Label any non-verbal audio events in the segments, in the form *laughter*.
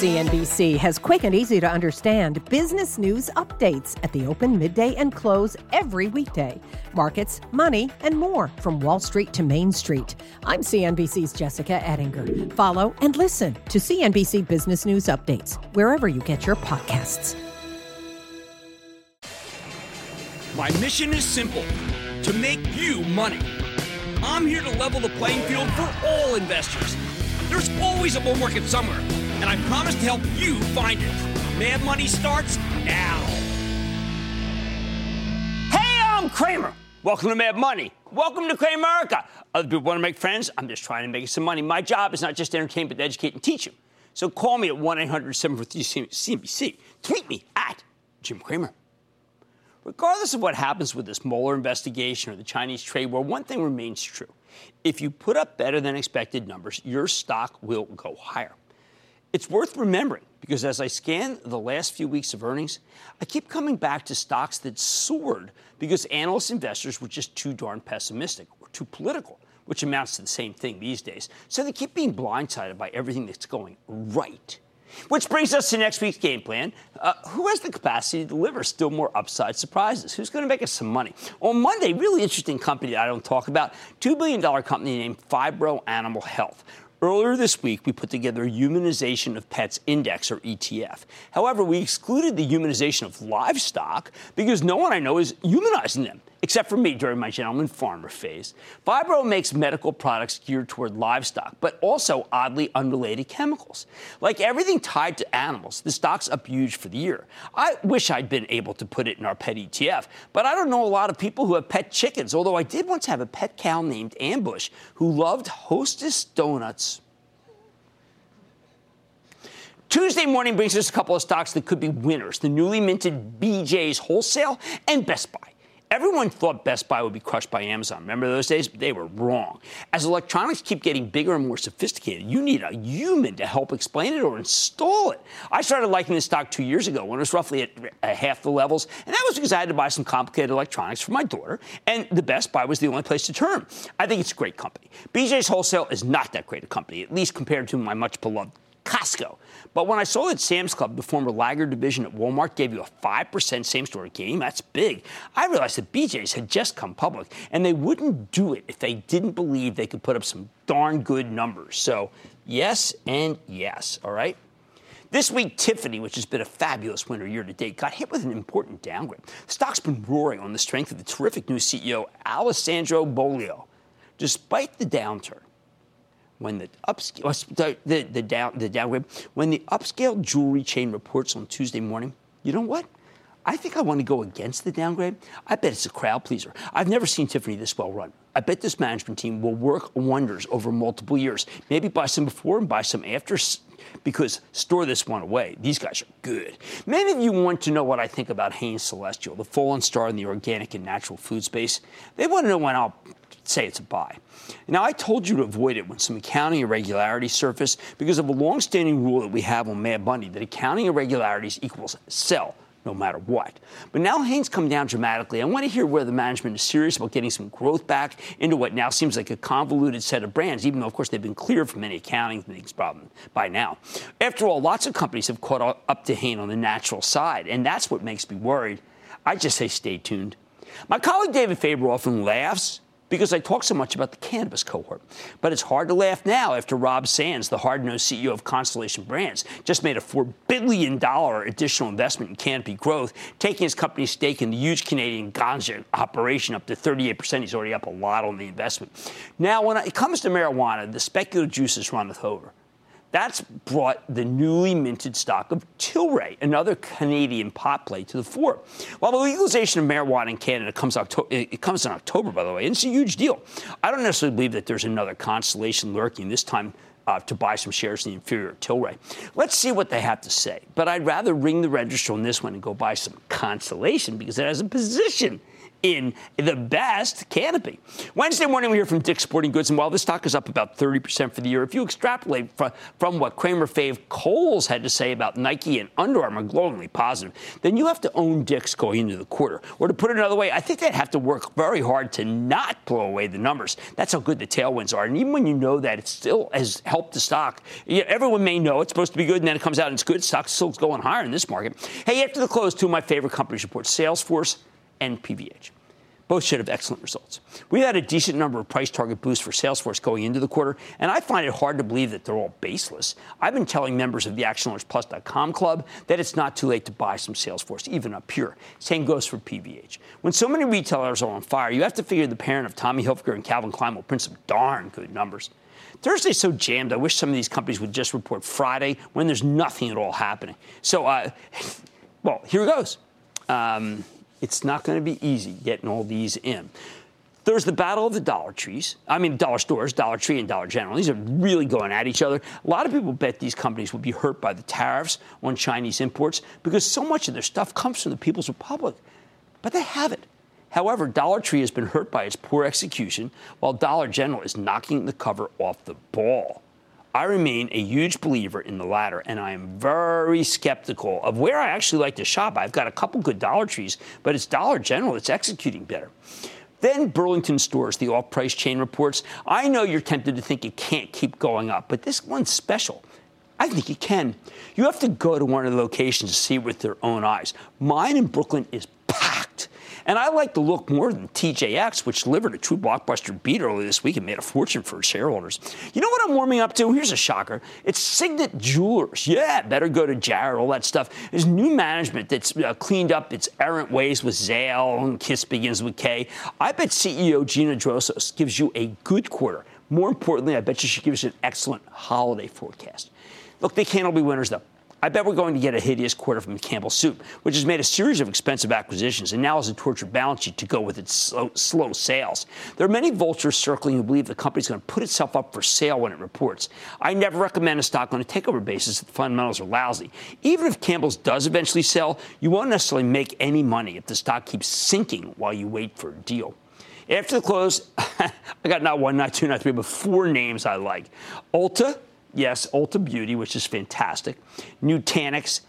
CNBC has quick and easy to understand business news updates at the open, midday, and close every weekday. Markets, money, and more from Wall Street to Main Street. I'm CNBC's Jessica Ettinger. Follow and listen to CNBC Business News Updates wherever you get your podcasts. My mission is simple to make you money. I'm here to level the playing field for all investors. There's always a bull market somewhere and I promise to help you find it. Mad Money starts now. Hey, I'm Cramer. Welcome to Mad Money. Welcome to Cramerica. Other people want to make friends. I'm just trying to make some money. My job is not just to entertain, but to educate and teach you. So call me at 1 800 743 CNBC. Tweet me at Jim Cramer. Regardless of what happens with this Mueller investigation or the Chinese trade war, one thing remains true. If you put up better than expected numbers, your stock will go higher. It's worth remembering because as I scan the last few weeks of earnings, I keep coming back to stocks that soared because analyst investors were just too darn pessimistic or too political, which amounts to the same thing these days. So they keep being blindsided by everything that's going right. Which brings us to next week's game plan. Uh, who has the capacity to deliver still more upside surprises? Who's going to make us some money? On Monday, really interesting company that I don't talk about, $2 billion company named Phibro Animal Health. Earlier this week, we put together a Humanization of Pets Index, or ETF. However, we excluded the humanization of livestock because no one I know is humanizing them except for me during my gentleman farmer phase. Phibro makes medical products geared toward livestock, but also oddly unrelated chemicals. Like everything tied to animals, the stock's up huge for the year. I wish I'd been able to put it in our pet ETF, but I don't know a lot of people who have pet chickens, although I did once have a pet cow named Ambush who loved Hostess donuts. Tuesday morning brings us a couple of stocks that could be winners the newly minted BJ's Wholesale and Best Buy. Everyone thought Best Buy would be crushed by Amazon. Remember those days? They were wrong. As electronics keep getting bigger and more sophisticated, you need a human to help explain it or install it. I started liking this stock two years ago when it was roughly at half the levels, and that was because I had to buy some complicated electronics for my daughter, and the Best Buy was the only place to turn. I think it's a great company. BJ's Wholesale is not that great a company, at least compared to my much beloved Costco. But when I saw that Sam's Club, the former laggard division at Walmart, gave you a 5% same store gain, that's big. I realized that BJ's had just come public, and they wouldn't do it if they didn't believe they could put up some darn good numbers. So, yes and yes, all right? This week, Tiffany, which has been a fabulous winner year to date, got hit with an important downgrade. The stock's been roaring on the strength of the terrific new CEO, Alessandro Boglio. Despite the downturn, when the upscale, uh, the, the, down, the downgrade, when the upscale jewelry chain reports on Tuesday morning, you know what? I think I want to go against the downgrade. I bet it's a crowd pleaser. I've never seen Tiffany this well run. I bet this management team will work wonders over multiple years. Maybe buy some before and buy some after because store this one away. These guys are good. Many of you want to know what I think about Hain Celestial, the fallen star in the organic and natural food space. They want to know when I'll say it's a buy. Now, I told you to avoid it when some accounting irregularities surface because of a long-standing rule that we have on Mad Money that accounting irregularities equals sell no matter what. But now Hain's come down dramatically. I want to hear where the management is serious about getting some growth back into what now seems like a convoluted set of brands, even though, of course, they've been cleared from any accounting things problem by now. After all, lots of companies have caught up to Hain on the natural side, and that's what makes me worried. I just say stay tuned. My colleague David Faber often laughs because I talk so much about the cannabis cohort. But it's hard to laugh now after Rob Sands, the hard nosed CEO of Constellation Brands, just made a $4 billion additional investment in canopy growth, taking his company's stake in the huge Canadian ganja operation up to 38%. He's already up a lot on the investment. Now, when it comes to marijuana, the speculative juices runneth over. That's brought the newly minted stock of Tilray, another Canadian pot play, to the fore. While the legalization of marijuana in Canada comes, Octo- it comes in October, by the way, and it's a huge deal. I don't necessarily believe that there's another constellation lurking, this time uh, to buy some shares in the inferior Tilray. Let's see what they have to say. But I'd rather ring the register on this one and go buy some Constellation because it has a position in the best canopy. Wednesday morning, we hear from Dick's Sporting Goods, and while this stock is up about 30% for the year, if you extrapolate from, what Cramer Fave Kohl's had to say about Nike and Under Armour, glowingly positive, then you have to own Dick's going into the quarter. Or to put it another way, I think they'd have to work very hard to not blow away the numbers. That's how good the tailwinds are. And even when you know that, it still has helped the stock. You know, everyone may know it's supposed to be good, and then it comes out and it's good. Stock still going higher in this market. Hey, after the close, two of my favorite companies report Salesforce and PVH. Both should have excellent results. We had a decent number of price target boosts for Salesforce going into the quarter, and I find it hard to believe that they're all baseless. I've been telling members of the ActionAlertsPlus.com club that it's not too late to buy some Salesforce, even up here. Same goes for PVH. When so many retailers are on fire, you have to figure the parent of Tommy Hilfiger and Calvin Klein will print some darn good numbers. Thursday's so jammed. I wish some of these companies would just report Friday when there's nothing at all happening. So, uh, *laughs* well, here it goes. Um, it's not going to be easy getting all these in. There's the battle of the Dollar Trees. I mean, dollar stores, Dollar Tree and Dollar General. These are really going at each other. A lot of people bet these companies will be hurt by the tariffs on Chinese imports because so much of their stuff comes from the People's Republic. But they haven't. However, Dollar Tree has been hurt by its poor execution, while Dollar General is knocking the cover off the ball. I remain a huge believer in the latter, and I am very skeptical of where I actually like to shop. I've got a couple good Dollar Trees, but it's Dollar General that's executing better. Then Burlington Stores, the off price chain reports. I know you're tempted to think it can't keep going up, but this one's special. I think it can. You have to go to one of the locations to see it with their own eyes. Mine in Brooklyn is. And I like the look more than TJX, which delivered a true blockbuster beat earlier this week and made a fortune for its shareholders. You know what I'm warming up to? Here's a shocker. It's Signet Jewelers. Yeah, better go to Jared, all that stuff. There's new management that's uh, cleaned up its errant ways with Zale and Kiss begins with Kay. I bet CEO Gina Drosos gives you a good quarter. More importantly, I bet you she gives you an excellent holiday forecast. Look, they can't all be winners, though. I bet we're going to get a hideous quarter from Campbell Soup, which has made a series of expensive acquisitions and now has a tortured balance sheet to go with its slow, slow sales. There are many vultures circling who believe the company is going to put itself up for sale when it reports. I never recommend a stock on a takeover basis if the fundamentals are lousy. Even if Campbell's does eventually sell, you won't necessarily make any money if the stock keeps sinking while you wait for a deal. After the close, *laughs* I got not one, not two, not three, but four names I like. Ulta, Yes, Ulta Beauty, which is fantastic. Nutanix,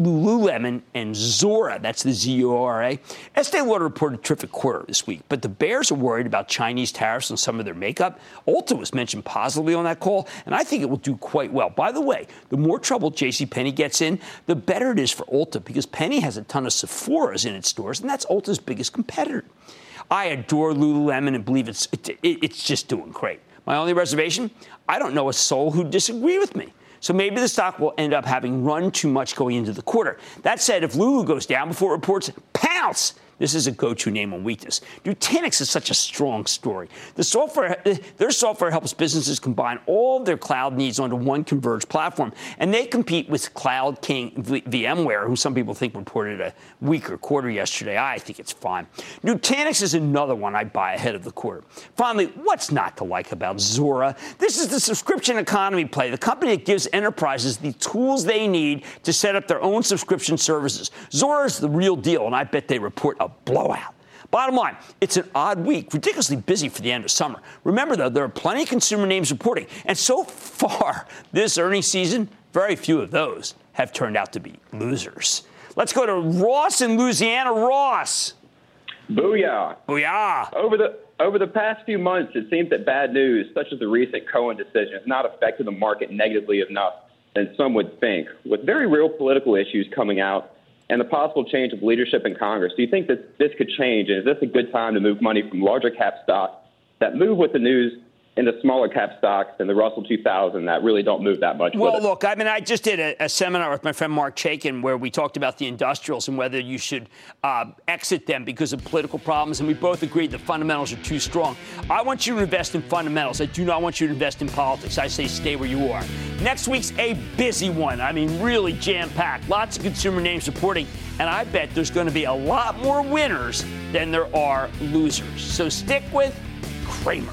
Lululemon, and Zuora. That's the Z O R A. Estee Lauder reported a terrific quarter this week, but the Bears are worried about Chinese tariffs on some of their makeup. Ulta was mentioned positively on that call, and I think it will do quite well. By the way, the more trouble J.C. JCPenney gets in, the better it is for Ulta because Penny has a ton of Sephora's in its stores, and that's Ulta's biggest competitor. I adore Lululemon and believe it's, it, it, it's just doing great. My only reservation I don't know a soul who disagree with me. So maybe the stock will end up having run too much going into the quarter. That said, if Lulu goes down before it reports, pounce! This is a go-to name on weakness. Nutanix is such a strong story. The software, eh, their software helps businesses combine all of their cloud needs onto one converged platform, and they compete with Cloud King VMware, who some people think reported a weaker quarter yesterday. I think it's fine. Nutanix is another one I buy ahead of the quarter. Finally, what's not to like about Zuora? This is the subscription economy play, the company that gives enterprises the tools they need to set up their own subscription services. Zuora is the real deal, and I bet they report a blowout. Bottom line, it's an odd week, ridiculously busy for the end of summer. Remember, though, there are plenty of consumer names reporting, and so *laughs* far this earnings season, very few of those have turned out to be losers. Let's go to Ross in Louisiana. Ross. Booyah. Booyah. Over the over the past few months, it seems that bad news, such as the recent Cohen decision, has not affected the market negatively enough than some would think. With very real political issues coming out, and the possible change of leadership in Congress. Do you think that this could change? And is this a good time to move money from larger cap stocks that move with the news into smaller cap stocks and the Russell 2000 that really don't move that much. Well, look, I mean, I just did a, a, seminar with my friend Marc Chaikin where we talked about the industrials and whether you should uh, exit them because of political problems, and we both agreed the fundamentals are too strong. I want you to invest in fundamentals. I do not want you to invest in politics. I say stay where you are. Next week's a busy one. I mean, really jam packed. Lots of consumer names reporting, and I bet there's going to be a lot more winners than there are losers. So stick with Cramer.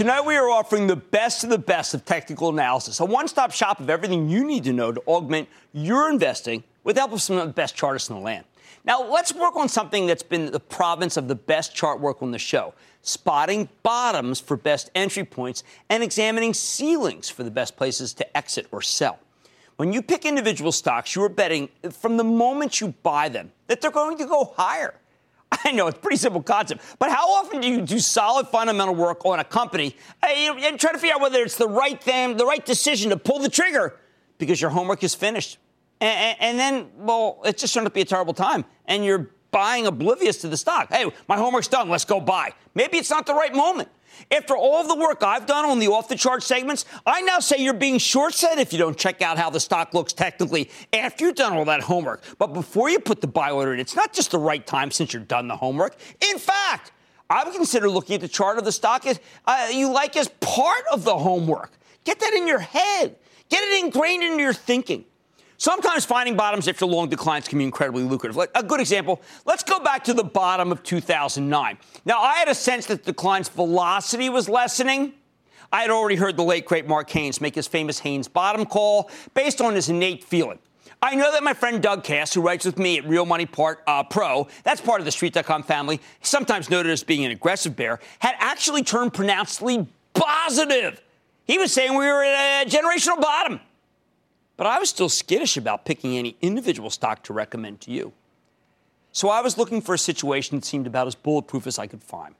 Tonight, we are offering the best of the best of technical analysis, a one stop shop of everything you need to know to augment your investing with the help of some of the best chartists in the land. Now, let's work on something that's been the province of the best chart work on the show spotting bottoms for best entry points and examining ceilings for the best places to exit or sell. When you pick individual stocks, you are betting from the moment you buy them that they're going to go higher. *laughs* I know it's a pretty simple concept, but how often do you do solid fundamental work on a company uh, and, and try to figure out whether it's the right thing, the right decision to pull the trigger because your homework is finished? And, and, then, well, it just turned out to be a terrible time, and you're buying oblivious to the stock. Hey, my homework's done. Let's go buy. Maybe it's not the right moment. After all of the work I've done on the off the chart segments, I now say you're being short sighted if you don't check out how the stock looks technically after you've done all that homework. But before you put the buy order in, it's not just the right time since you're done the homework. In fact, I would consider looking at the chart of the stock as uh, you like as part of the homework. Get that in your head. Get it ingrained into your thinking. Sometimes finding bottoms after long declines can be incredibly lucrative. Like a good example, let's go back to the bottom of 2009. Now, I had a sense that the decline's velocity was lessening. I had already heard the late great Mark Haines make his famous Haines bottom call based on his innate feeling. I know that my friend Doug Kass, who writes with me at Real Money Part, uh, Pro, that's part of the Street.com family, sometimes noted as being an aggressive bear, had actually turned pronouncedly positive. He was saying we were at a generational bottom. But I was still skittish about picking any individual stock to recommend to you. So I was looking for a situation that seemed about as bulletproof as I could find.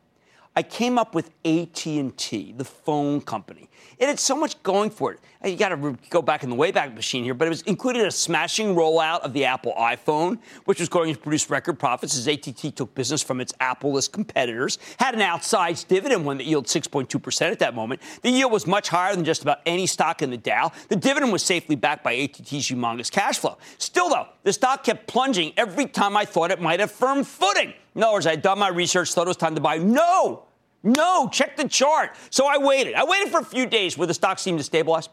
I came up with AT&T, the phone company. It had so much going for it. You got to go back in the Wayback Machine here, but it was included a smashing rollout of the Apple iPhone, which was going to produce record profits as AT&T took business from its Apple-less competitors. Had an outsized dividend one that yielded 6.2 percent at that moment. The yield was much higher than just about any stock in the Dow. The dividend was safely backed by AT&T's humongous cash flow. Still, though, the stock kept plunging every time I thought it might have firm footing. In other words, I had done my research, thought it was time to buy. No, no, check the chart. So I waited. I waited for a few days where the stock seemed to stabilize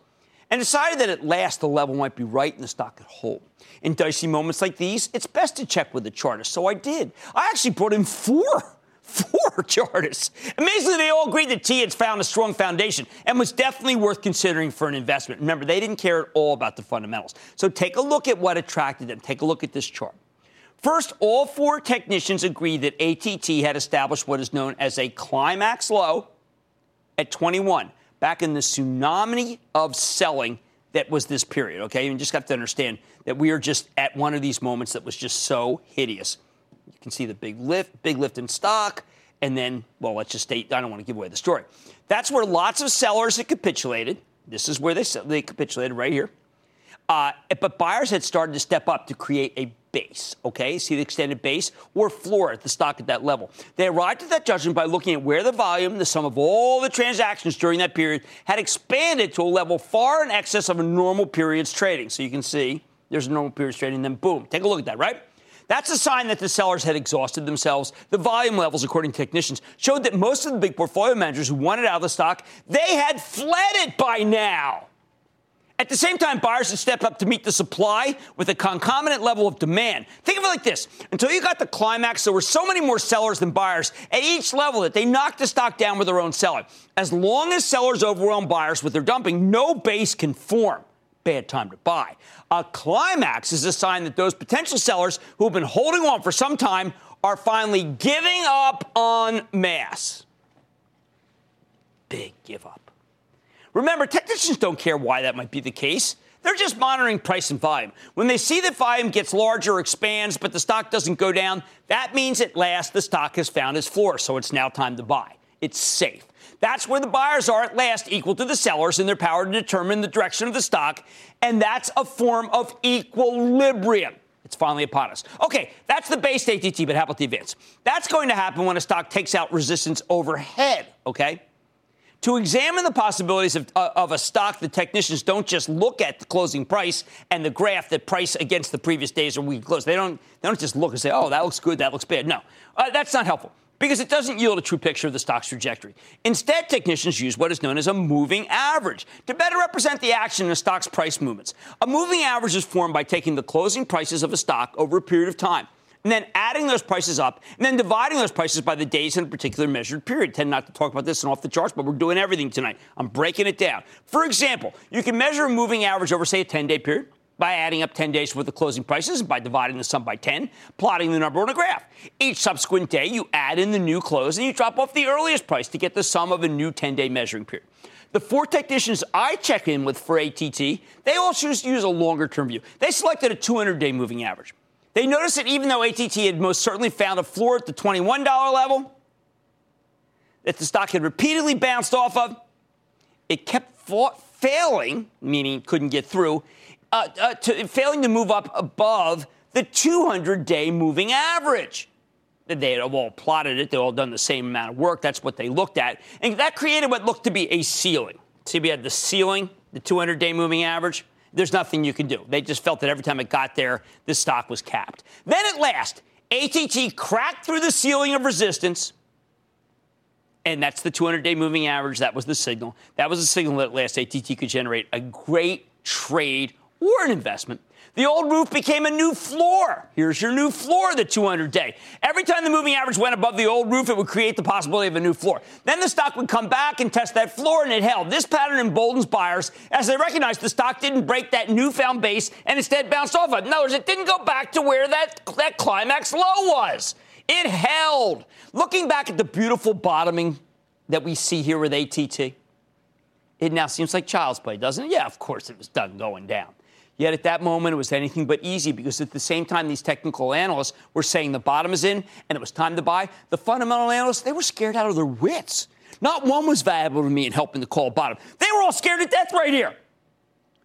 and decided that at last the level might be right and the stock could hold. In dicey moments like these, it's best to check with the chartist. So I did. I actually brought in four. *laughs* Four chartists. Amazingly, they all agreed that T had found a strong foundation and was definitely worth considering for an investment. Remember, they didn't care at all about the fundamentals. So take a look at what attracted them. Take a look at this chart. First, all four technicians agreed that ATT had established what is known as a climax low at 21, back in the tsunami of selling that was this period. Okay, you just got to understand that we are just at one of these moments that was just so hideous. You can see the big lift, big lift in stock, and then, well, let's just state. I don't want to give away the story. That's where lots of sellers had capitulated. This is where they they capitulated right here. Uh, but buyers had started to step up to create a base, okay? See the extended base or floor at the stock at that level. They arrived at that judgment by looking at where the volume, the sum of all the transactions during that period, had expanded to a level far in excess of a normal period's trading. So you can see there's a normal period's trading, then boom, take a look at that, right? That's a sign that the sellers had exhausted themselves. The volume levels, according to technicians, showed that most of the big portfolio managers who wanted out of the stock, they had fled it by now. At the same time, buyers had step up to meet the supply with a concomitant level of demand. Think of it like this until you got the climax, there were so many more sellers than buyers at each level that they knocked the stock down with their own selling. As long as sellers overwhelm buyers with their dumping, no base can form. Bad time to buy. A climax is a sign that those potential sellers who have been holding on for some time are finally giving up on mass. Big give up. Remember, technicians don't care why that might be the case. They're just monitoring price and volume. When they see that volume gets larger expands, but the stock doesn't go down, that means at last the stock has found its floor, so it's now time to buy. It's safe. That's where the buyers are at last equal to the sellers in their power to determine the direction of the stock, and that's a form of equilibrium. It's finally upon us. Okay, that's the base ATT, but how about the advance? That's going to happen when a stock takes out resistance overhead, okay? To examine the possibilities of, uh, of, a stock, the technicians don't just look at the closing price and the graph that price against the previous days or week close. They don't, they don't just look and say, oh, that looks good, that looks bad. No, uh, that's not helpful because it doesn't yield a true picture of the stock's trajectory. Instead, technicians use what is known as a moving average to better represent the action in a stock's price movements. A moving average is formed by taking the closing prices of a stock over a period of time and then adding those prices up, and then dividing those prices by the days in a particular measured period. Tend not to talk about this and off the charts, but we're doing everything tonight. I'm breaking it down. For example, you can measure a moving average over, say, a 10 day period by adding up 10 days worth of closing prices and by dividing the sum by 10, plotting the number on a graph. Each subsequent day, you add in the new close and you drop off the earliest price to get the sum of a new 10 day measuring period. The four technicians I check in with for ATT, they all choose to use a longer term view. They selected a 200 day moving average. They noticed that even though ATT had most certainly found a floor at the $21 level, that the stock had repeatedly bounced off of, it kept failing, meaning couldn't get through, uh, uh, to, failing to move up above the 200 day moving average. They had all plotted it, they all done the same amount of work. That's what they looked at. And that created what looked to be a ceiling. See, we had the ceiling, the 200 day moving average there's nothing you can do. They just felt that every time it got there, the stock was capped. Then at last, ATT cracked through the ceiling of resistance. And that's the 200 day moving average. That was the signal. That was the signal that at last ATT could generate a great trade or an investment the old roof became a new floor. Here's your new floor, the 200 day. Every time the moving average went above the old roof, it would create the possibility of a new floor. Then the stock would come back and test that floor, and it held. This pattern emboldens buyers as they recognize the stock didn't break that newfound base and instead bounced off of it. In other words, it didn't go back to where that, that climax low was. It held. Looking back at the beautiful bottoming that we see here with ATT, it now seems like child's play, doesn't it? Yeah, of course it was done going down. Yet at that moment, it was anything but easy because at the same time, these technical analysts were saying the bottom is in and it was time to buy. The fundamental analysts, they were scared out of their wits. Not one was valuable to me in helping to call bottom. They were all scared to death right here.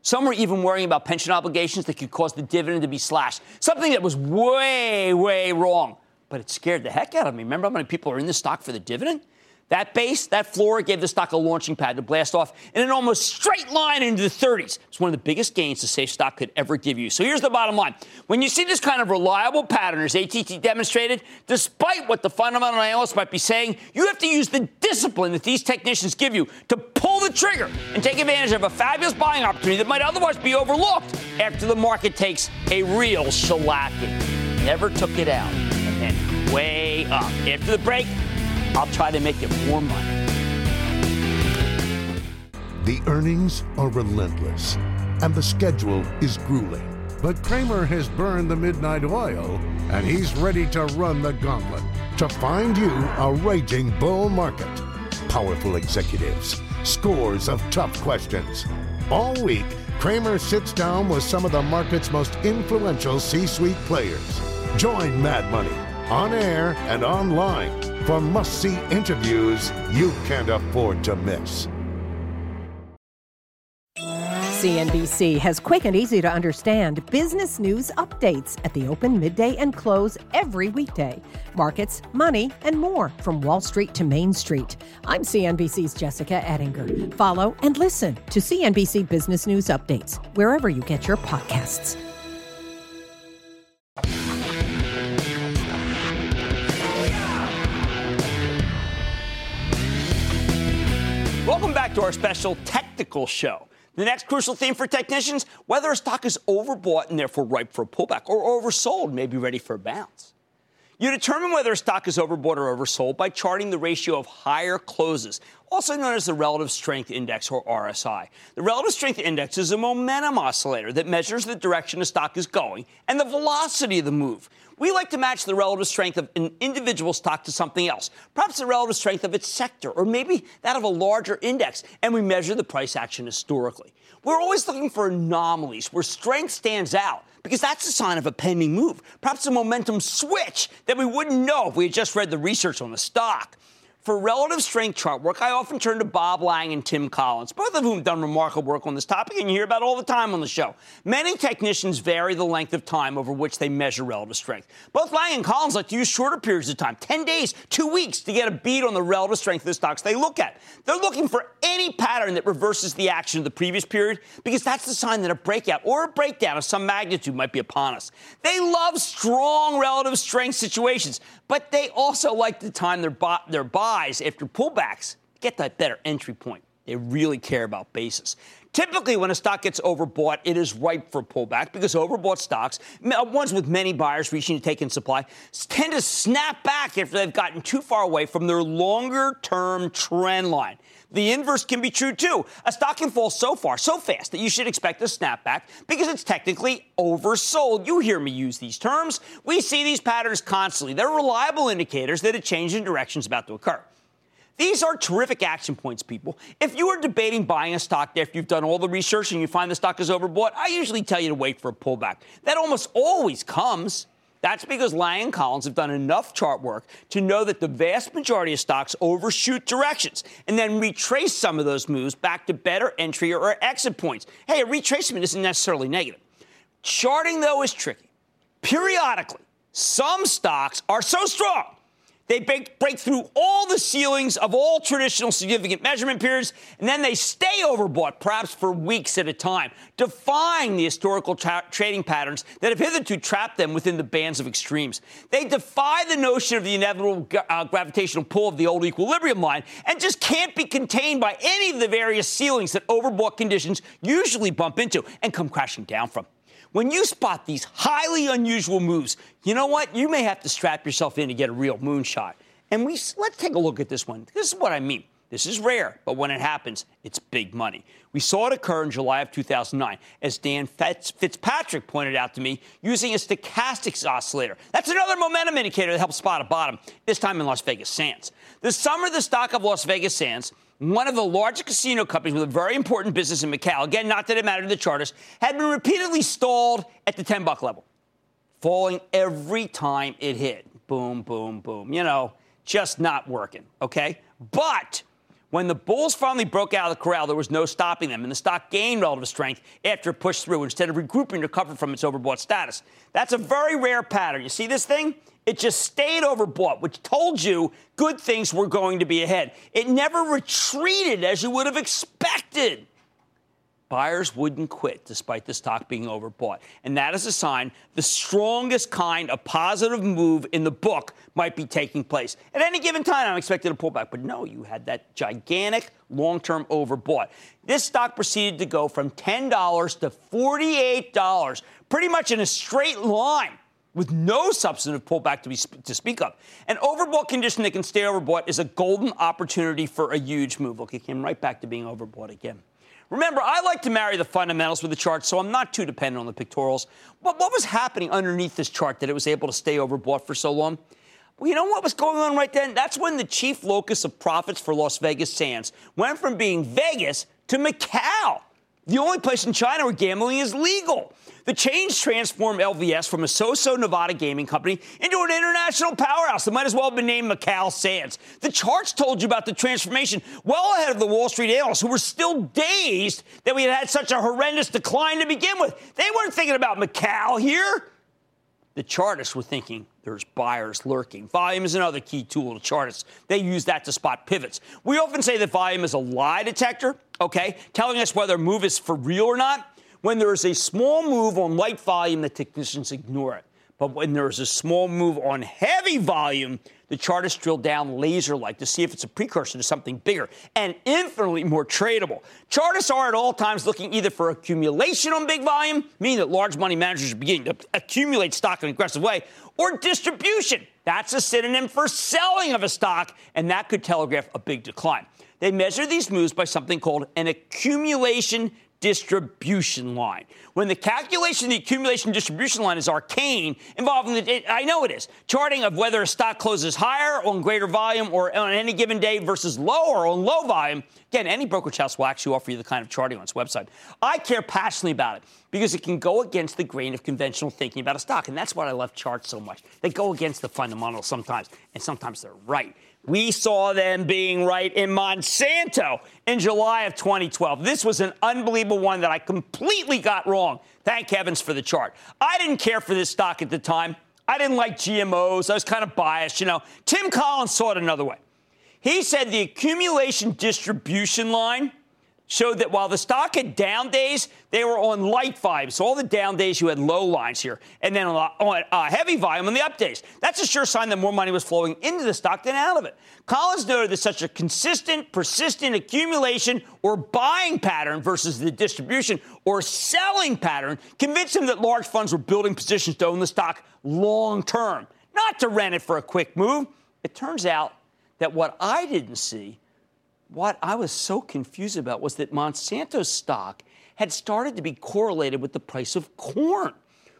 Some were even worrying about pension obligations that could cause the dividend to be slashed, something that was way, way wrong. But it scared the heck out of me. Remember how many people are in the stock for the dividend? That base, that floor gave the stock a launching pad to blast off in an almost straight line into the 30s. It's one of the biggest gains the safe stock could ever give you. So here's the bottom line. When you see this kind of reliable pattern as ATT demonstrated, despite what the fundamental analysts might be saying, you have to use the discipline that these technicians give you to pull the trigger and take advantage of a fabulous buying opportunity that might otherwise be overlooked after the market takes a real shellacking. Never took it out and then way up. After the break, I'll try to make it more money. The earnings are relentless, and the schedule is grueling. But Cramer has burned the midnight oil, and he's ready to run the gauntlet to find you a raging bull market. Powerful executives, scores of tough questions. All week, Cramer sits down with some of the market's most influential C suite players. Join Mad Money on air and online for must see interviews you can't afford to miss. CNBC has quick and easy to understand business news updates at the open, midday, and close every weekday. Markets, money, and more from Wall Street to Main Street. I'm CNBC's Jessica Ettinger. Follow and listen to CNBC Business News Updates wherever you get your podcasts. To our special technical show. The next crucial theme for technicians whether a stock is overbought and therefore ripe for a pullback or oversold, may be ready for a bounce. You determine whether a stock is overbought or oversold by charting the ratio of higher closes, also known as the Relative Strength Index or RSI. The Relative Strength Index is a momentum oscillator that measures the direction a stock is going and the velocity of the move. We like to match the relative strength of an individual stock to something else, perhaps the relative strength of its sector, or maybe that of a larger index, and we measure the price action historically. We're always looking for anomalies where strength stands out because that's a sign of a pending move, perhaps a momentum switch that we wouldn't know if we had just read the research on the stock. For relative strength chart work, I often turn to Bob Lang and Tim Collins, both of whom have done remarkable work on this topic, and you hear about all the time on the show. Many technicians vary the length of time over which they measure relative strength. Both Lang and Collins like to use shorter periods of time, 10 days, two weeks, to get a beat on the relative strength of the stocks they look at. They're looking for any pattern that reverses the action of the previous period because that's the sign that a breakout or a breakdown of some magnitude might be upon us. They love strong relative strength situations, but they also like to time their, their buys after pullbacks get that better entry point. They really care about basis. Typically, when a stock gets overbought, it is ripe for pullback because overbought stocks, ones with many buyers reaching to take in supply, tend to snap back after they've gotten too far away from their longer term trend line. The inverse can be true too. A stock can fall so far, so fast that you should expect a snapback because it's technically oversold. You hear me use these terms. We see these patterns constantly. They're reliable indicators that a change in direction is about to occur. These are terrific action points, people. If you are debating buying a stock after you've done all the research and you find the stock is overbought, I usually tell you to wait for a pullback. That almost always comes. That's because Lang and Collins have done enough chart work to know that the vast majority of stocks overshoot directions and then retrace some of those moves back to better entry or exit points. Hey, a retracement isn't necessarily negative. Charting, though, is tricky. Periodically, some stocks are so strong they break, break, through all the ceilings of all traditional significant measurement periods, and then they stay overbought, perhaps for weeks at a time, defying the historical tra- trading patterns that have hitherto trapped them within the bands of extremes. They defy the notion of the inevitable uh, gravitational pull of the old equilibrium line and just can't be contained by any of the various ceilings that overbought conditions usually bump into and come crashing down from. When you spot these highly unusual moves, you know what? You may have to strap yourself in to get a real moonshot. And we let's take a look at this one. This is what I mean. This is rare, but when it happens, it's big money. We saw it occur in July of 2009, as Dan Fitzpatrick pointed out to me, using a stochastics oscillator. That's another momentum indicator that helps spot a bottom, this time in Las Vegas Sands. This summer, the stock of Las Vegas Sands one of the largest casino companies with a very important business in Macau, again, not that it mattered to the charters, had been repeatedly stalled at the 10 buck level, falling every time it hit. Boom, boom, boom. You know, just not working, okay? But when the Bulls finally broke out of the corral, there was no stopping them, and the stock gained all relative strength after it pushed through instead of regrouping to recover from its overbought status. That's a very rare pattern. You see this thing? It just stayed overbought, which told you good things were going to be ahead. It never retreated as you would have expected. Buyers wouldn't quit despite the stock being overbought. And that is a sign the strongest kind of positive move in the book might be taking place. At any given time, I'm expecting a pullback. But no, you had that gigantic long term overbought. This stock proceeded to go from $10 to $48, pretty much in a straight line with no substantive pullback to, be, to speak of. An overbought condition that can stay overbought is a golden opportunity for a huge move. Look, it came right back to being overbought again. Remember, I like to marry the fundamentals with the chart, so I'm not too dependent on the pictorials. But what was happening underneath this chart that it was able to stay overbought for so long? Well, you know what was going on right then? That's when the chief locus of profits for Las Vegas Sands went from being Vegas to Macau, the only place in China where gambling is legal. The change transformed LVS from a so-so Nevada gaming company into an international powerhouse that might as well have been named Macau Sands. The charts told you about the transformation well ahead of the Wall Street analysts who were still dazed that we had had such a horrendous decline to begin with. They weren't thinking about Macau here. The chartists were thinking there's buyers lurking. Volume is another key tool to chartists. They use that to spot pivots. We often say that volume is a lie detector, okay, telling us whether a move is for real or not. When there is a small move on light volume, the technicians ignore it. But when there is a small move on heavy volume, the chartists drill down laser like to see if it's a precursor to something bigger and infinitely more tradable. Chartists are at all times looking either for accumulation on big volume, meaning that large money managers are beginning to accumulate stock in an aggressive way, or distribution. That's a synonym for selling of a stock, and that could telegraph a big decline. They measure these moves by something called an accumulation distribution line. When the calculation of the accumulation distribution line is arcane, involving the, I know it is, charting of whether a stock closes higher on greater volume or on any given day versus lower on low volume. Again, any brokerage house will actually offer you the kind of charting on its website. I care passionately about it because it can go against the grain of conventional thinking about a stock. And that's why I love charts so much. They go against the fundamentals sometimes, and sometimes they're right. We saw them being right in Monsanto in July of 2012. This was an unbelievable one that I completely got wrong. Thank heavens for the chart. I didn't care for this stock at the time. I didn't like GMOs. I was kind of biased, you know. Tim Collins saw it another way. He said the accumulation distribution line showed that while the stock had down days, they were on light volume. So all the down days, you had low lines here. And then on, on uh, heavy volume on the up days. That's a sure sign that more money was flowing into the stock than out of it. Collins noted that such a consistent, persistent accumulation or buying pattern versus the distribution or selling pattern convinced him that large funds were building positions to own the stock long term, not to rent it for a quick move. It turns out that what I didn't see what I was so confused about was that Monsanto's stock had started to be correlated with the price of corn,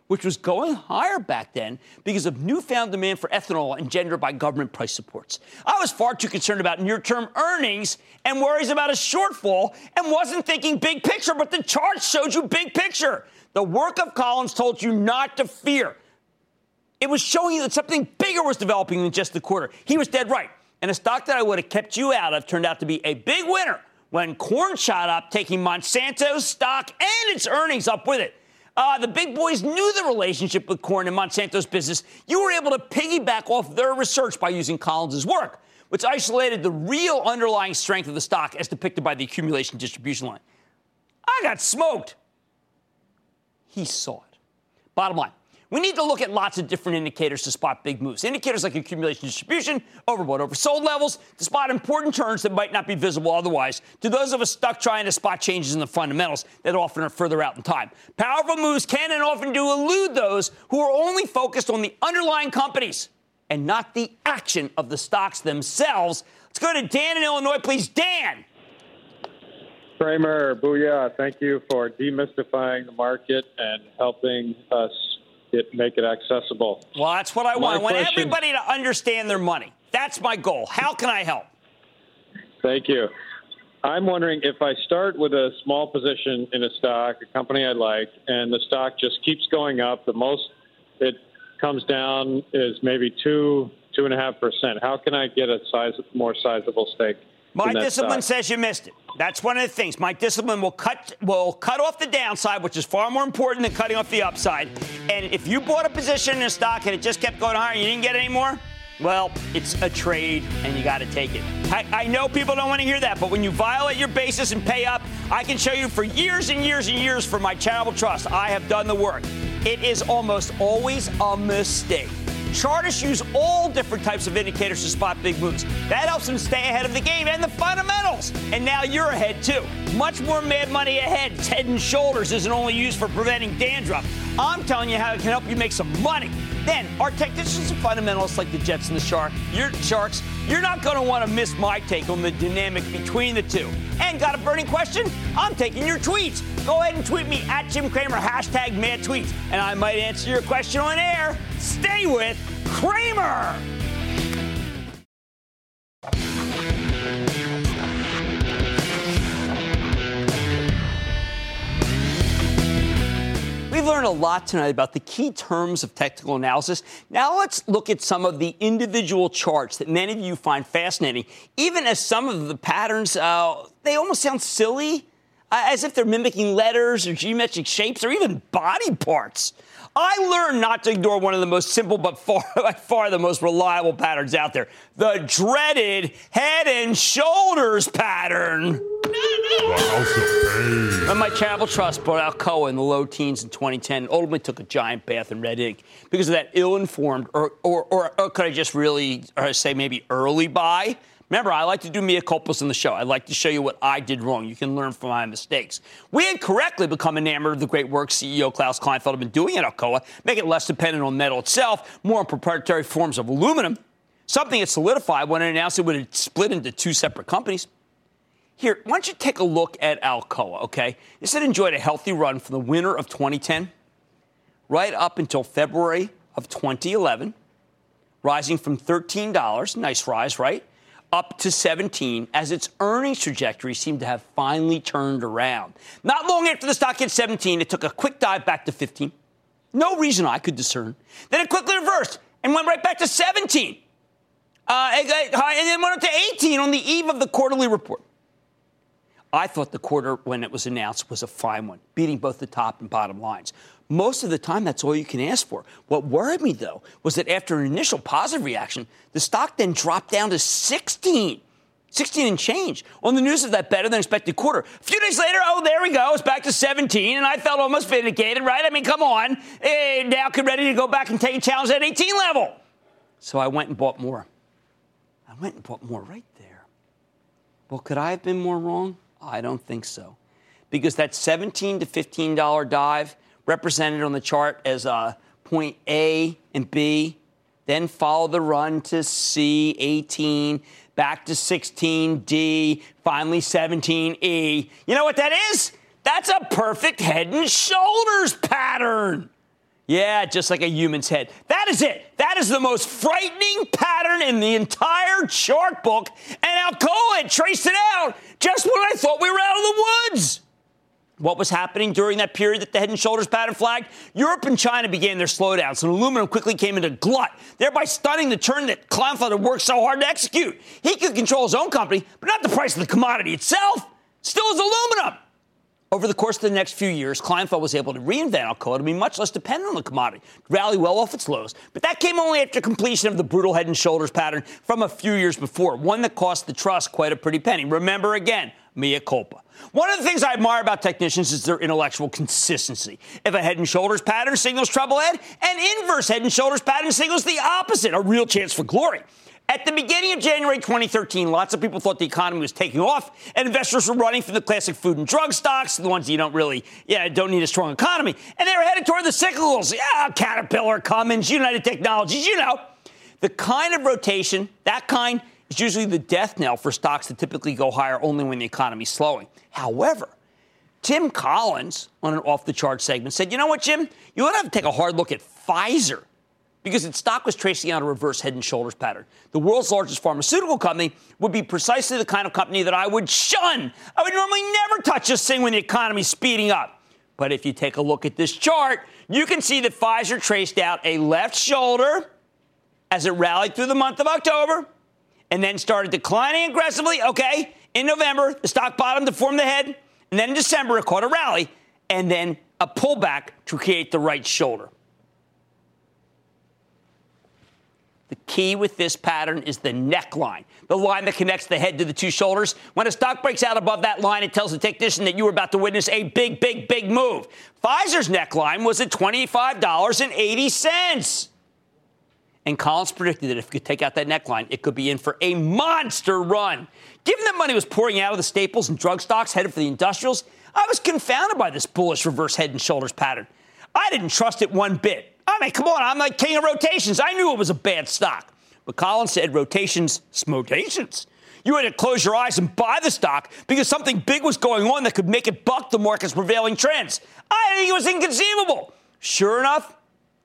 which was going higher back then because of newfound demand for ethanol engendered by government price supports. I was far too concerned about near term earnings and worries about a shortfall and wasn't thinking big picture, but the chart showed you big picture. The work of Collins told you not to fear. It was showing you that something bigger was developing than just the quarter. He was dead right. And a stock that I would have kept you out of turned out to be a big winner when corn shot up, taking Monsanto's stock and its earnings up with it. Uh, the big boys knew the relationship with corn and Monsanto's business. You were able to piggyback off their research by using Collins's work, which isolated the real underlying strength of the stock as depicted by the accumulation distribution line. I got smoked. He saw it. Bottom line, we need to look at lots of different indicators to spot big moves. Indicators like accumulation distribution, overbought, oversold levels, to spot important turns that might not be visible otherwise to those of us stuck trying to spot changes in the fundamentals that often are further out in time. Powerful moves can and often do elude those who are only focused on the underlying companies and not the action of the stocks themselves. Let's go to Dan in Illinois, please. Dan. Cramer, booyah. Thank you for demystifying the market and helping us it, make it accessible. Well, that's what I want. I want everybody to understand their money. That's my goal. How can I help? Thank you. I'm wondering if I start with a small position in a stock, a company I like, and the stock just keeps going up. The most it comes down is maybe two, two and a half percent. How can I get a size more sizable stake? My discipline says you missed it. That's one of the things. My discipline will cut will cut off the downside, which is far more important than cutting off the upside. And if you bought a position in a stock and it just kept going higher and you didn't get any more, well, it's a trade and you got to take it. I, I, know people don't want to hear that, but when you violate your basis and pay up, I can show you for years and years and years for my charitable trust. I have done the work. It is almost always a mistake. Chartists use all different types of indicators to spot big moves. That helps them stay ahead of the game and the fundamentals. And now you're ahead too. Much more mad money ahead. Head and shoulders isn't only used for preventing dandruff. I'm telling you how it can help you make some money. Then, our technicians and fundamentalists like the Jets and the Shark, your Sharks, you're not going to want to miss my take on the dynamic between the two. And got a burning question? I'm taking your tweets. Go ahead and tweet me at Jim Cramer, hashtag mad tweets, and I might answer your question on air. Stay with Cramer. We've learned a lot tonight about the key terms of technical analysis. Now let's look at some of the individual charts that many of you find fascinating, even as some of the patterns, uh, they almost sound silly, uh, as if they're mimicking letters or geometric shapes or even body parts. I learned not to ignore one of the most simple but far, *laughs* by far the most reliable patterns out there the dreaded head and shoulders pattern. When my travel trust bought Alcoa in the low teens in 2010, and ultimately took a giant bath in red ink because of that ill-informed, or, or, or, or could I just really say maybe early buy? Remember, I like to do mea culpas in the show. I like to show you what I did wrong. You can learn from my mistakes. We had correctly become enamored of the great work CEO Klaus Kleinfeld had been doing at Alcoa, make it less dependent on metal itself, more on proprietary forms of aluminum, something that solidified when it announced it would split into two separate companies. Here, why don't you take a look at Alcoa, okay? This had enjoyed a healthy run from the winter of 2010 right up until February of 2011, rising from $13, nice rise, right? Up to 17 as its earnings trajectory seemed to have finally turned around. Not long after the stock hit 17, it took a quick dive back to 15. No reason I could discern. Then it quickly reversed and went right back to 17. Uh, and then went up to 18 on the eve of the quarterly report. I thought the quarter, when it was announced, was a fine one, beating both the top and bottom lines. Most of the time, that's all you can ask for. What worried me, though, was that after an initial positive reaction, the stock then dropped down to 16. 16 and change on the news of that better than expected quarter. A few days later, oh, there we go. It's back to 17, and I felt almost vindicated, right? I mean, come on. Hey, now could ready to go back and take a challenge at 18 level. So I went and bought more. I went and bought more right there. Well, could I have been more wrong? I don't think so. Because that 17 to $15 dive represented on the chart as a point A and B, then follow the run to C, 18, back to 16D, finally 17E. You know what that is? That's a perfect head and shoulders pattern. Yeah, just like a human's head. That is it. That is the most frightening pattern in the entire chart book. And Alcoa traced it out just when I thought we were out of the woods. What was happening during that period that the head and shoulders pattern flagged? Europe and China began their slowdowns, and aluminum quickly came into glut, thereby stunning the turn that Kleinfeld had worked so hard to execute. He could control his own company, but not the price of the commodity itself. Still is aluminum. Over the course of the next few years, Kleinfeld was able to reinvent Alcoa to be much less dependent on the commodity, rally well off its lows. But that came only after completion of the brutal head and shoulders pattern from a few years before, one that cost the trust quite a pretty penny. Remember again, mea culpa. One of the things I admire about technicians is their intellectual consistency. If a head and shoulders pattern signals trouble head, an inverse head and shoulders pattern signals the opposite, a real chance for glory. At the beginning of January 2013, lots of people thought the economy was taking off, and investors were running for the classic food and drug stocks, the ones you don't really, yeah, don't need a strong economy. And they were headed toward the cyclicals. Yeah, Caterpillar, Cummins, United Technologies, you know. The kind of rotation, that kind, is usually the death knell for stocks that typically go higher only when the economy's slowing. However, Tim Collins on an off the chart segment said, you know what, Jim? You ought to have to take a hard look at Pfizer. Because its stock was tracing out a reverse head and shoulders pattern. The world's largest pharmaceutical company would be precisely the kind of company that I would shun. I would normally never touch this thing when the economy's speeding up. But if you take a look at this chart, you can see that Pfizer traced out a left shoulder as it rallied through the month of October and then started declining aggressively. Okay, in November, the stock bottomed to form the head, and then in December, it caught a rally, and then a pullback to create the right shoulder. The key with this pattern is the neckline, the line that connects the head to the two shoulders. When a stock breaks out above that line, it tells the technician that you are about to witness a big, big, big move. Pfizer's neckline was at $25.80. And Collins predicted that if you could take out that neckline, it could be in for a monster run. Given that money was pouring out of the staples and drug stocks headed for the industrials, I was confounded by this bullish reverse head and shoulders pattern. I didn't trust it one bit. I mean, come on, I'm like king of rotations. I knew it was a bad stock. But Collins said rotations, smotations. You had to close your eyes and buy the stock because something big was going on that could make it buck the market's prevailing trends. I think it was inconceivable. Sure enough,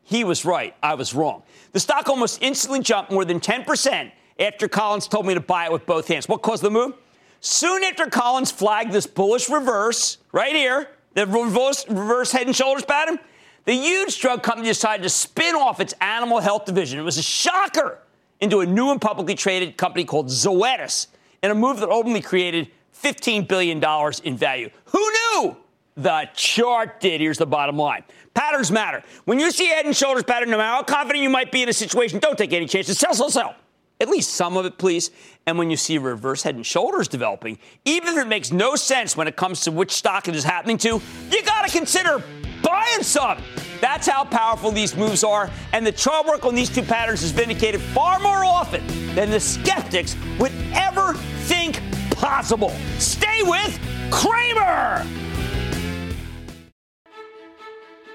he was right. I was wrong. The stock almost instantly jumped more than 10% after Collins told me to buy it with both hands. What caused the move? Soon after Collins flagged this bullish reverse, right here, the reverse, reverse head and shoulders pattern, the huge drug company decided to spin off its animal health division. It was a shocker into a new and publicly traded company called Zoetis in a move that ultimately created $15 billion in value. Who knew? The chart did. Here's the bottom line. Patterns matter. When you see head and shoulders pattern, no matter how confident you might be in a situation, don't take any chances. Sell, sell, sell. At least some of it, please. And when you see reverse head and shoulders developing, even if it makes no sense when it comes to which stock it is happening to, you got to consider buying some. That's how powerful these moves are, and the chart work on these two patterns is vindicated far more often than the skeptics would ever think possible. Stay with Cramer!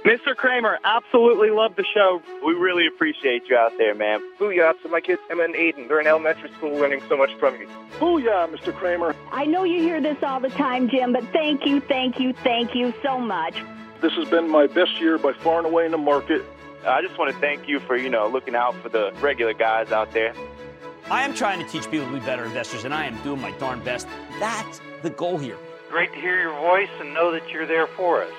Mr. Cramer, absolutely love the show. We really appreciate you out there, man. Booyah to my kids, Emma and Aiden. They're in elementary school learning so much from you. Booyah, Mr. Cramer. I know you hear this all the time, Jim, but thank you, thank you, thank you so much. This has been my best year by far and away in the market. I just want to thank you for, you know, looking out for the regular guys out there. I am trying to teach people to be better investors, and I am doing my darn best. That's the goal here. Great to hear your voice and know that you're there for us.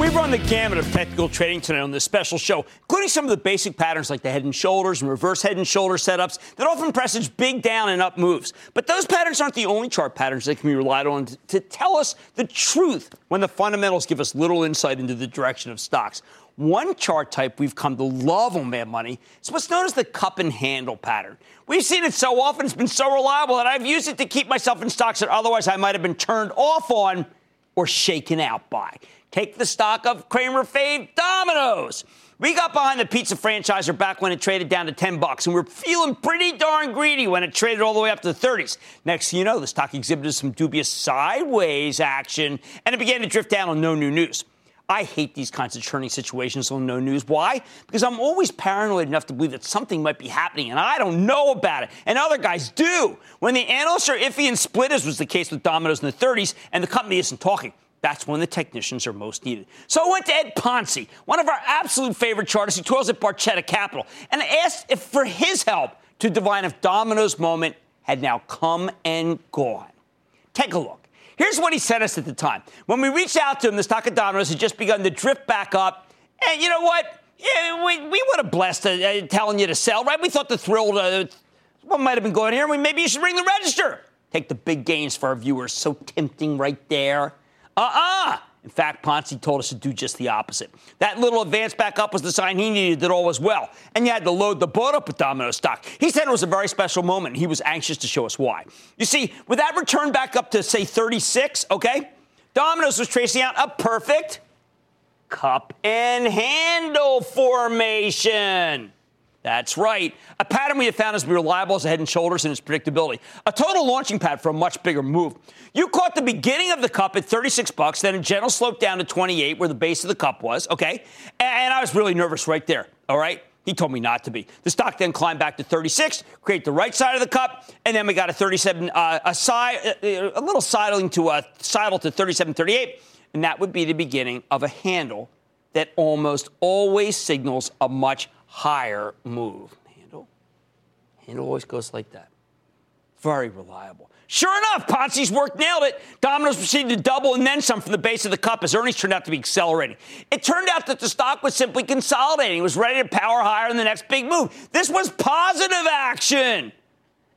We run the gamut of technical trading tonight on this special show, including some of the basic patterns like the head and shoulders and reverse head and shoulder setups that often presage big down and up moves. But those patterns aren't the only chart patterns that can be relied on to tell us the truth when the fundamentals give us little insight into the direction of stocks. One chart type we've come to love on Mad Money is what's known as the cup and handle pattern. We've seen it so often, it's been so reliable that I've used it to keep myself in stocks that otherwise I might have been turned off on or shaken out by. Take the stock of Cramer fave Domino's. We got behind the pizza franchisor back when it traded down to 10 bucks, and we are feeling pretty darn greedy when it traded all the way up to the 30s. Next thing you know, the stock exhibited some dubious sideways action, and it began to drift down on no new news. I hate these kinds of churning situations on no news. Why? Because I'm always paranoid enough to believe that something might be happening and I don't know about it. And other guys do. When the analysts are iffy and split, as was the case with Domino's in the 30s, and the company isn't talking. That's when the technicians are most needed. So I went to Ed Ponzo, one of our absolute favorite chartists who toils at Barchetta Capital, and I asked for his help to divine if Domino's moment had now come and gone. Take a look. Here's what he sent us at the time. When we reached out to him, the stock of Domino's had just begun to drift back up. And you know what? Yeah, we, we would have blessed uh, uh, telling you to sell, right? We thought the thrill, uh, what might have been going here. We, maybe you should ring the register. Take the big gains for our viewers. So tempting right there. Uh-uh. In fact, Ponzo told us to do just the opposite. That little advance back up was the sign he needed that all was well. And you had to load the boat up with Domino stock. He said it was a very special moment. He was anxious to show us why. You see, with that return back up to, say, 36, okay, Domino's was tracing out a perfect cup and handle formation. That's right. A pattern we have found is reliable as a head and shoulders in its predictability. A total launching pad for a much bigger move. You caught the beginning of the cup at 36 bucks, then a gentle slope down to 28 where the base of the cup was, okay? And I was really nervous right there, all right? He told me not to be. The stock then climbed back to 36, create the right side of the cup, and then we got a 37, uh, a side, uh, a little sidling to a sidle to 37.38, and that would be the beginning of a handle that almost always signals a much higher move. Handle, handle always goes like that. Very reliable. Sure enough, Ponzo's work nailed it. Domino's proceeded to double and then some from the base of the cup as earnings turned out to be accelerating. It turned out that the stock was simply consolidating. It was ready to power higher in the next big move. This was positive action.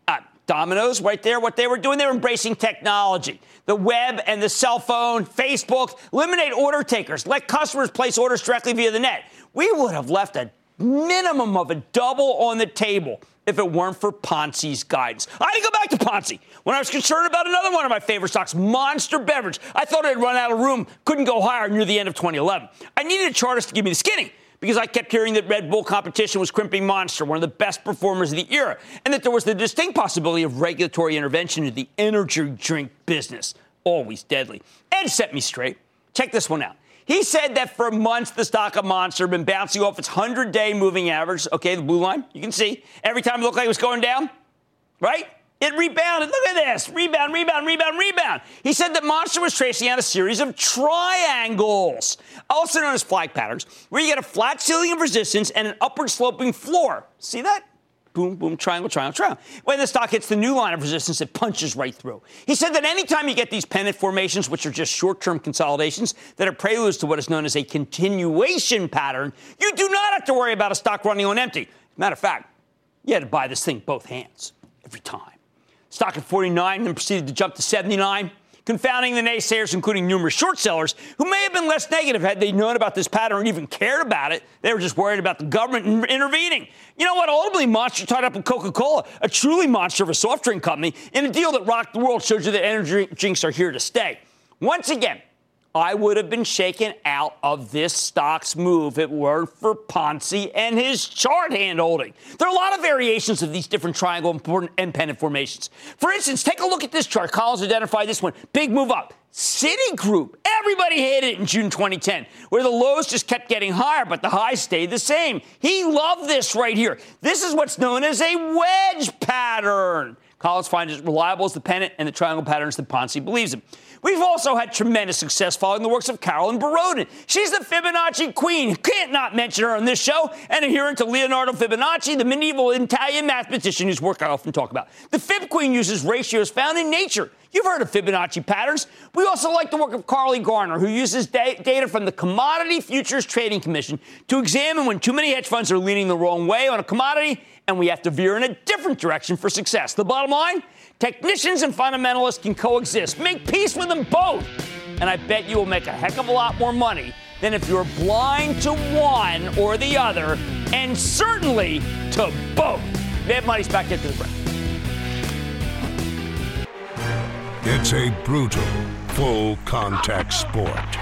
Uh, Domino's, right there, what they were doing, they were embracing technology. The web and the cell phone, Facebook, eliminate order takers, let customers place orders directly via the net. We would have left a minimum of a double on the table if it weren't for Ponzo's guidance. I didn't go back to Ponzo when I was concerned about another one of my favorite stocks, Monster Beverage. I thought had run out of room, couldn't go higher near the end of 2011. I needed a chartist to give me the skinny because I kept hearing that Red Bull competition was crimping Monster, one of the best performers of the era, and that there was the distinct possibility of regulatory intervention in the energy drink business. Always deadly. Ed set me straight. Check this one out. He said that for months the stock of Monster had been bouncing off its 100 day moving average. Okay, the blue line, you can see. Every time it looked like it was going down, right? It rebounded. Look at this. Rebound, rebound, rebound, rebound. He said that Monster was tracing out a series of triangles, also known as flag patterns, where you get a flat ceiling of resistance and an upward sloping floor. See that? Boom, boom, triangle, triangle, triangle. When the stock hits the new line of resistance, it punches right through. He said that anytime you get these pennant formations, which are just short term consolidations that are preludes to what is known as a continuation pattern, you do not have to worry about a stock running on empty. Matter of fact, you had to buy this thing both hands every time. Stock at 49 and then proceeded to jump to 79 confounding the naysayers, including numerous short sellers, who may have been less negative had they known about this pattern and even cared about it. They were just worried about the government intervening. You know what? Ultimately, Monster tied up with Coca Cola, a truly monster of a soft drink company, in a deal that rocked the world, shows you that energy drinks are here to stay. Once again, I would have been shaken out of this stock's move if it weren't for Ponzo and his chart hand holding. There are a lot of variations of these different triangle and pennant formations. For instance, take a look at this chart. Collins identified this one. Big move up. Citigroup. Everybody hated it in June 2010, where the lows just kept getting higher, but the highs stayed the same. He loved this right here. This is what's known as a wedge pattern. Collins finds it reliable as the pennant and the triangle patterns that Ponzo believes in. We've also had tremendous success following the works of Carolyn Boroden. She's the Fibonacci queen. Can't not mention her on this show. And adherent to Leonardo Fibonacci, the medieval Italian mathematician whose work I often talk about. The Fib queen uses ratios found in nature. You've heard of Fibonacci patterns. We also like the work of Carly Garner, who uses da- data from the Commodity Futures Trading Commission to examine when too many hedge funds are leaning the wrong way on a commodity and we have to veer in a different direction for success. The bottom line technicians and fundamentalists can coexist. Make peace with them both. And I bet you will make a heck of a lot more money than if you're blind to one or the other, and certainly to both. Mad Money's back into the break. It's a brutal, full contact sport.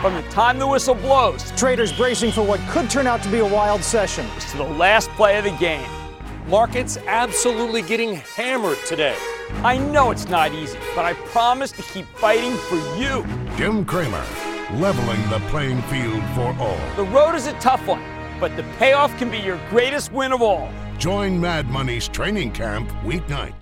From the time the whistle blows, traders bracing for what could turn out to be a wild session, to the last play of the game. Markets absolutely getting hammered today. I know it's not easy, but I promise to keep fighting for you. Jim Cramer, leveling the playing field for all. The road is a tough one, but the payoff can be your greatest win of all. Join Mad Money's training camp weeknight.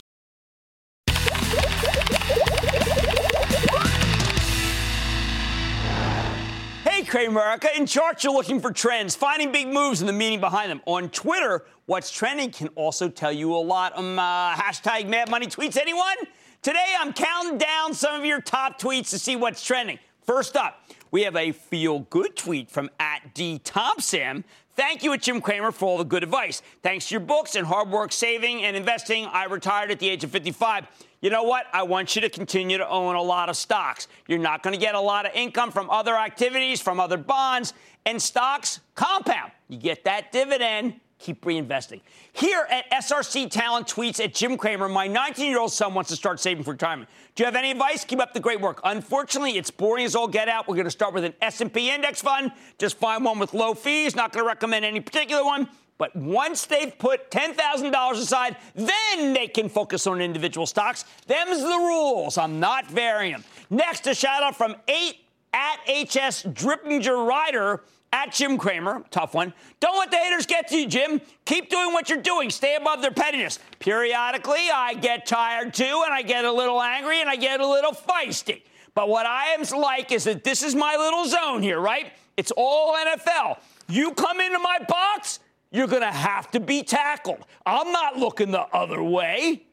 Hey, Cramerica. In charts, you're looking for trends, finding big moves and the meaning behind them. On Twitter, what's trending can also tell you a lot. Um, uh, hashtag Mad Money tweets. Anyone? Today, I'm counting down some of your top tweets to see what's trending. First up, we have a feel good tweet from at D Thompson. Thank you Jim Cramer for all the good advice. Thanks to your books and hard work saving and investing, I retired at the age of 55 you know what? I want you to continue to own a lot of stocks. You're not going to get a lot of income from other activities, from other bonds, and stocks compound. You get that dividend, keep reinvesting. Here at SRC Talent Tweets at Jim Cramer, my 19 year old son wants to start saving for retirement. Do you have any advice? Keep up the great work. Unfortunately, it's boring as all get out. We're going to start with an S&P index fund. Just find one with low fees. Not going to recommend any particular one. But once they've put $10,000 aside, then they can focus on individual stocks. Them's the rules. I'm not varying them. Next, a shout out from 8 at HS Drippinger Rider at Jim Cramer, tough one. Don't let the haters get to you, Jim. Keep doing what you're doing. Stay above their pettiness. Periodically, I get tired too, and I get a little angry, and I get a little feisty. But what I am like is that this is my little zone here, right? It's all NFL. You come into my box, you're going to have to be tackled. I'm not looking the other way.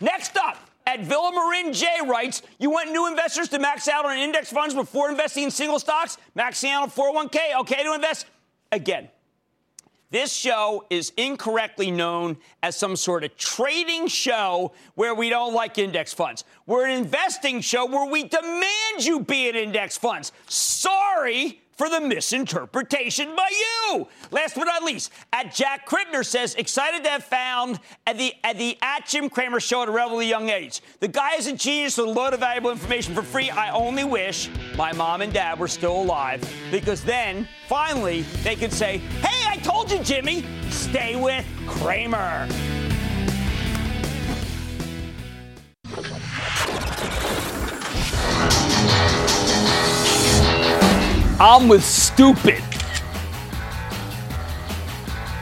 Next up, at Villa Marin J writes, you want new investors to max out on index funds before investing in single stocks? Maxing out on 401k, okay to invest? Again, this show is incorrectly known as some sort of trading show where we don't like index funds. We're an investing show where we demand you be in index funds. Sorry for the misinterpretation by you. Last but not least, at Jack Krippner says, excited to have found at the at the at Jim Cramer show at a relatively young age. The guy is a genius with a load of valuable information for free. I only wish my mom and dad were still alive because then finally they could say, Hey, I told you, Jimmy, stay with Cramer. I'm with stupid.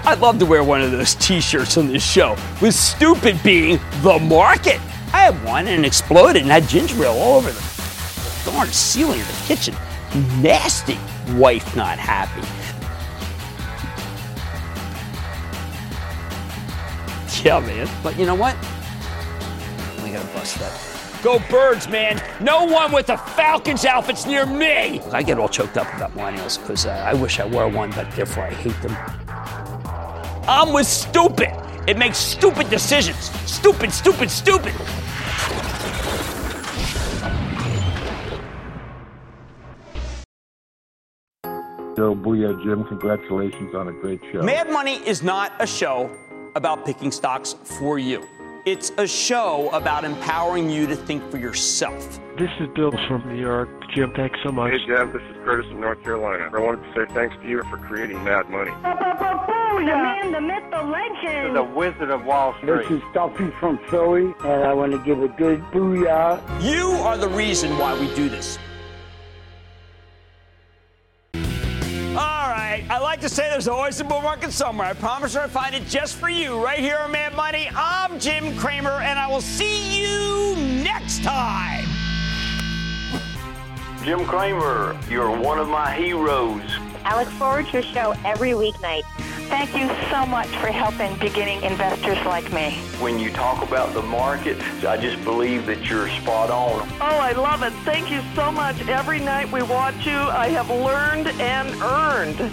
I'd love to wear one of those t-shirts on this show, with stupid being the market. I had one and exploded and had ginger ale all over the darn ceiling of the kitchen. Nasty. Wife not happy. Yeah, man. But you know what? We gotta bust that. Go birds, man. No one with a Falcons outfit's near me. I get all choked up about millennials because uh, I wish I were one, but therefore I hate them. I'm with stupid. It makes stupid decisions. Stupid, stupid, stupid. Joe Booyah, Jim, congratulations on a great show. Mad Money is not a show about picking stocks for you. It's a show about empowering you to think for yourself. This is Bill from New York. Jim, thanks so much. Hey, Jim, this is Curtis from North Carolina. I wanted to say thanks to you for creating Mad Money. The man, the myth, the legend. The Wizard of Wall Street. This is Duffy from Philly, and I want to give a good booyah. You are the reason why we do this. There's always a bull market somewhere. I promise I'll find it just for you right here on Mad Money. I'm Jim Cramer, and I will see you next time. Jim Cramer, you're one of my heroes. I look forward to your show every weeknight. Thank you so much for helping beginning investors like me. When you talk about the market, I just believe that you're spot on. Oh, I love it. Thank you so much. Every night we watch you, I have learned and earned.